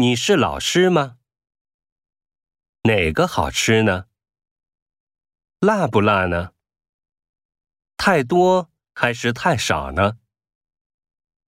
你是老师吗？哪个好吃呢？辣不辣呢？太多还是太少呢？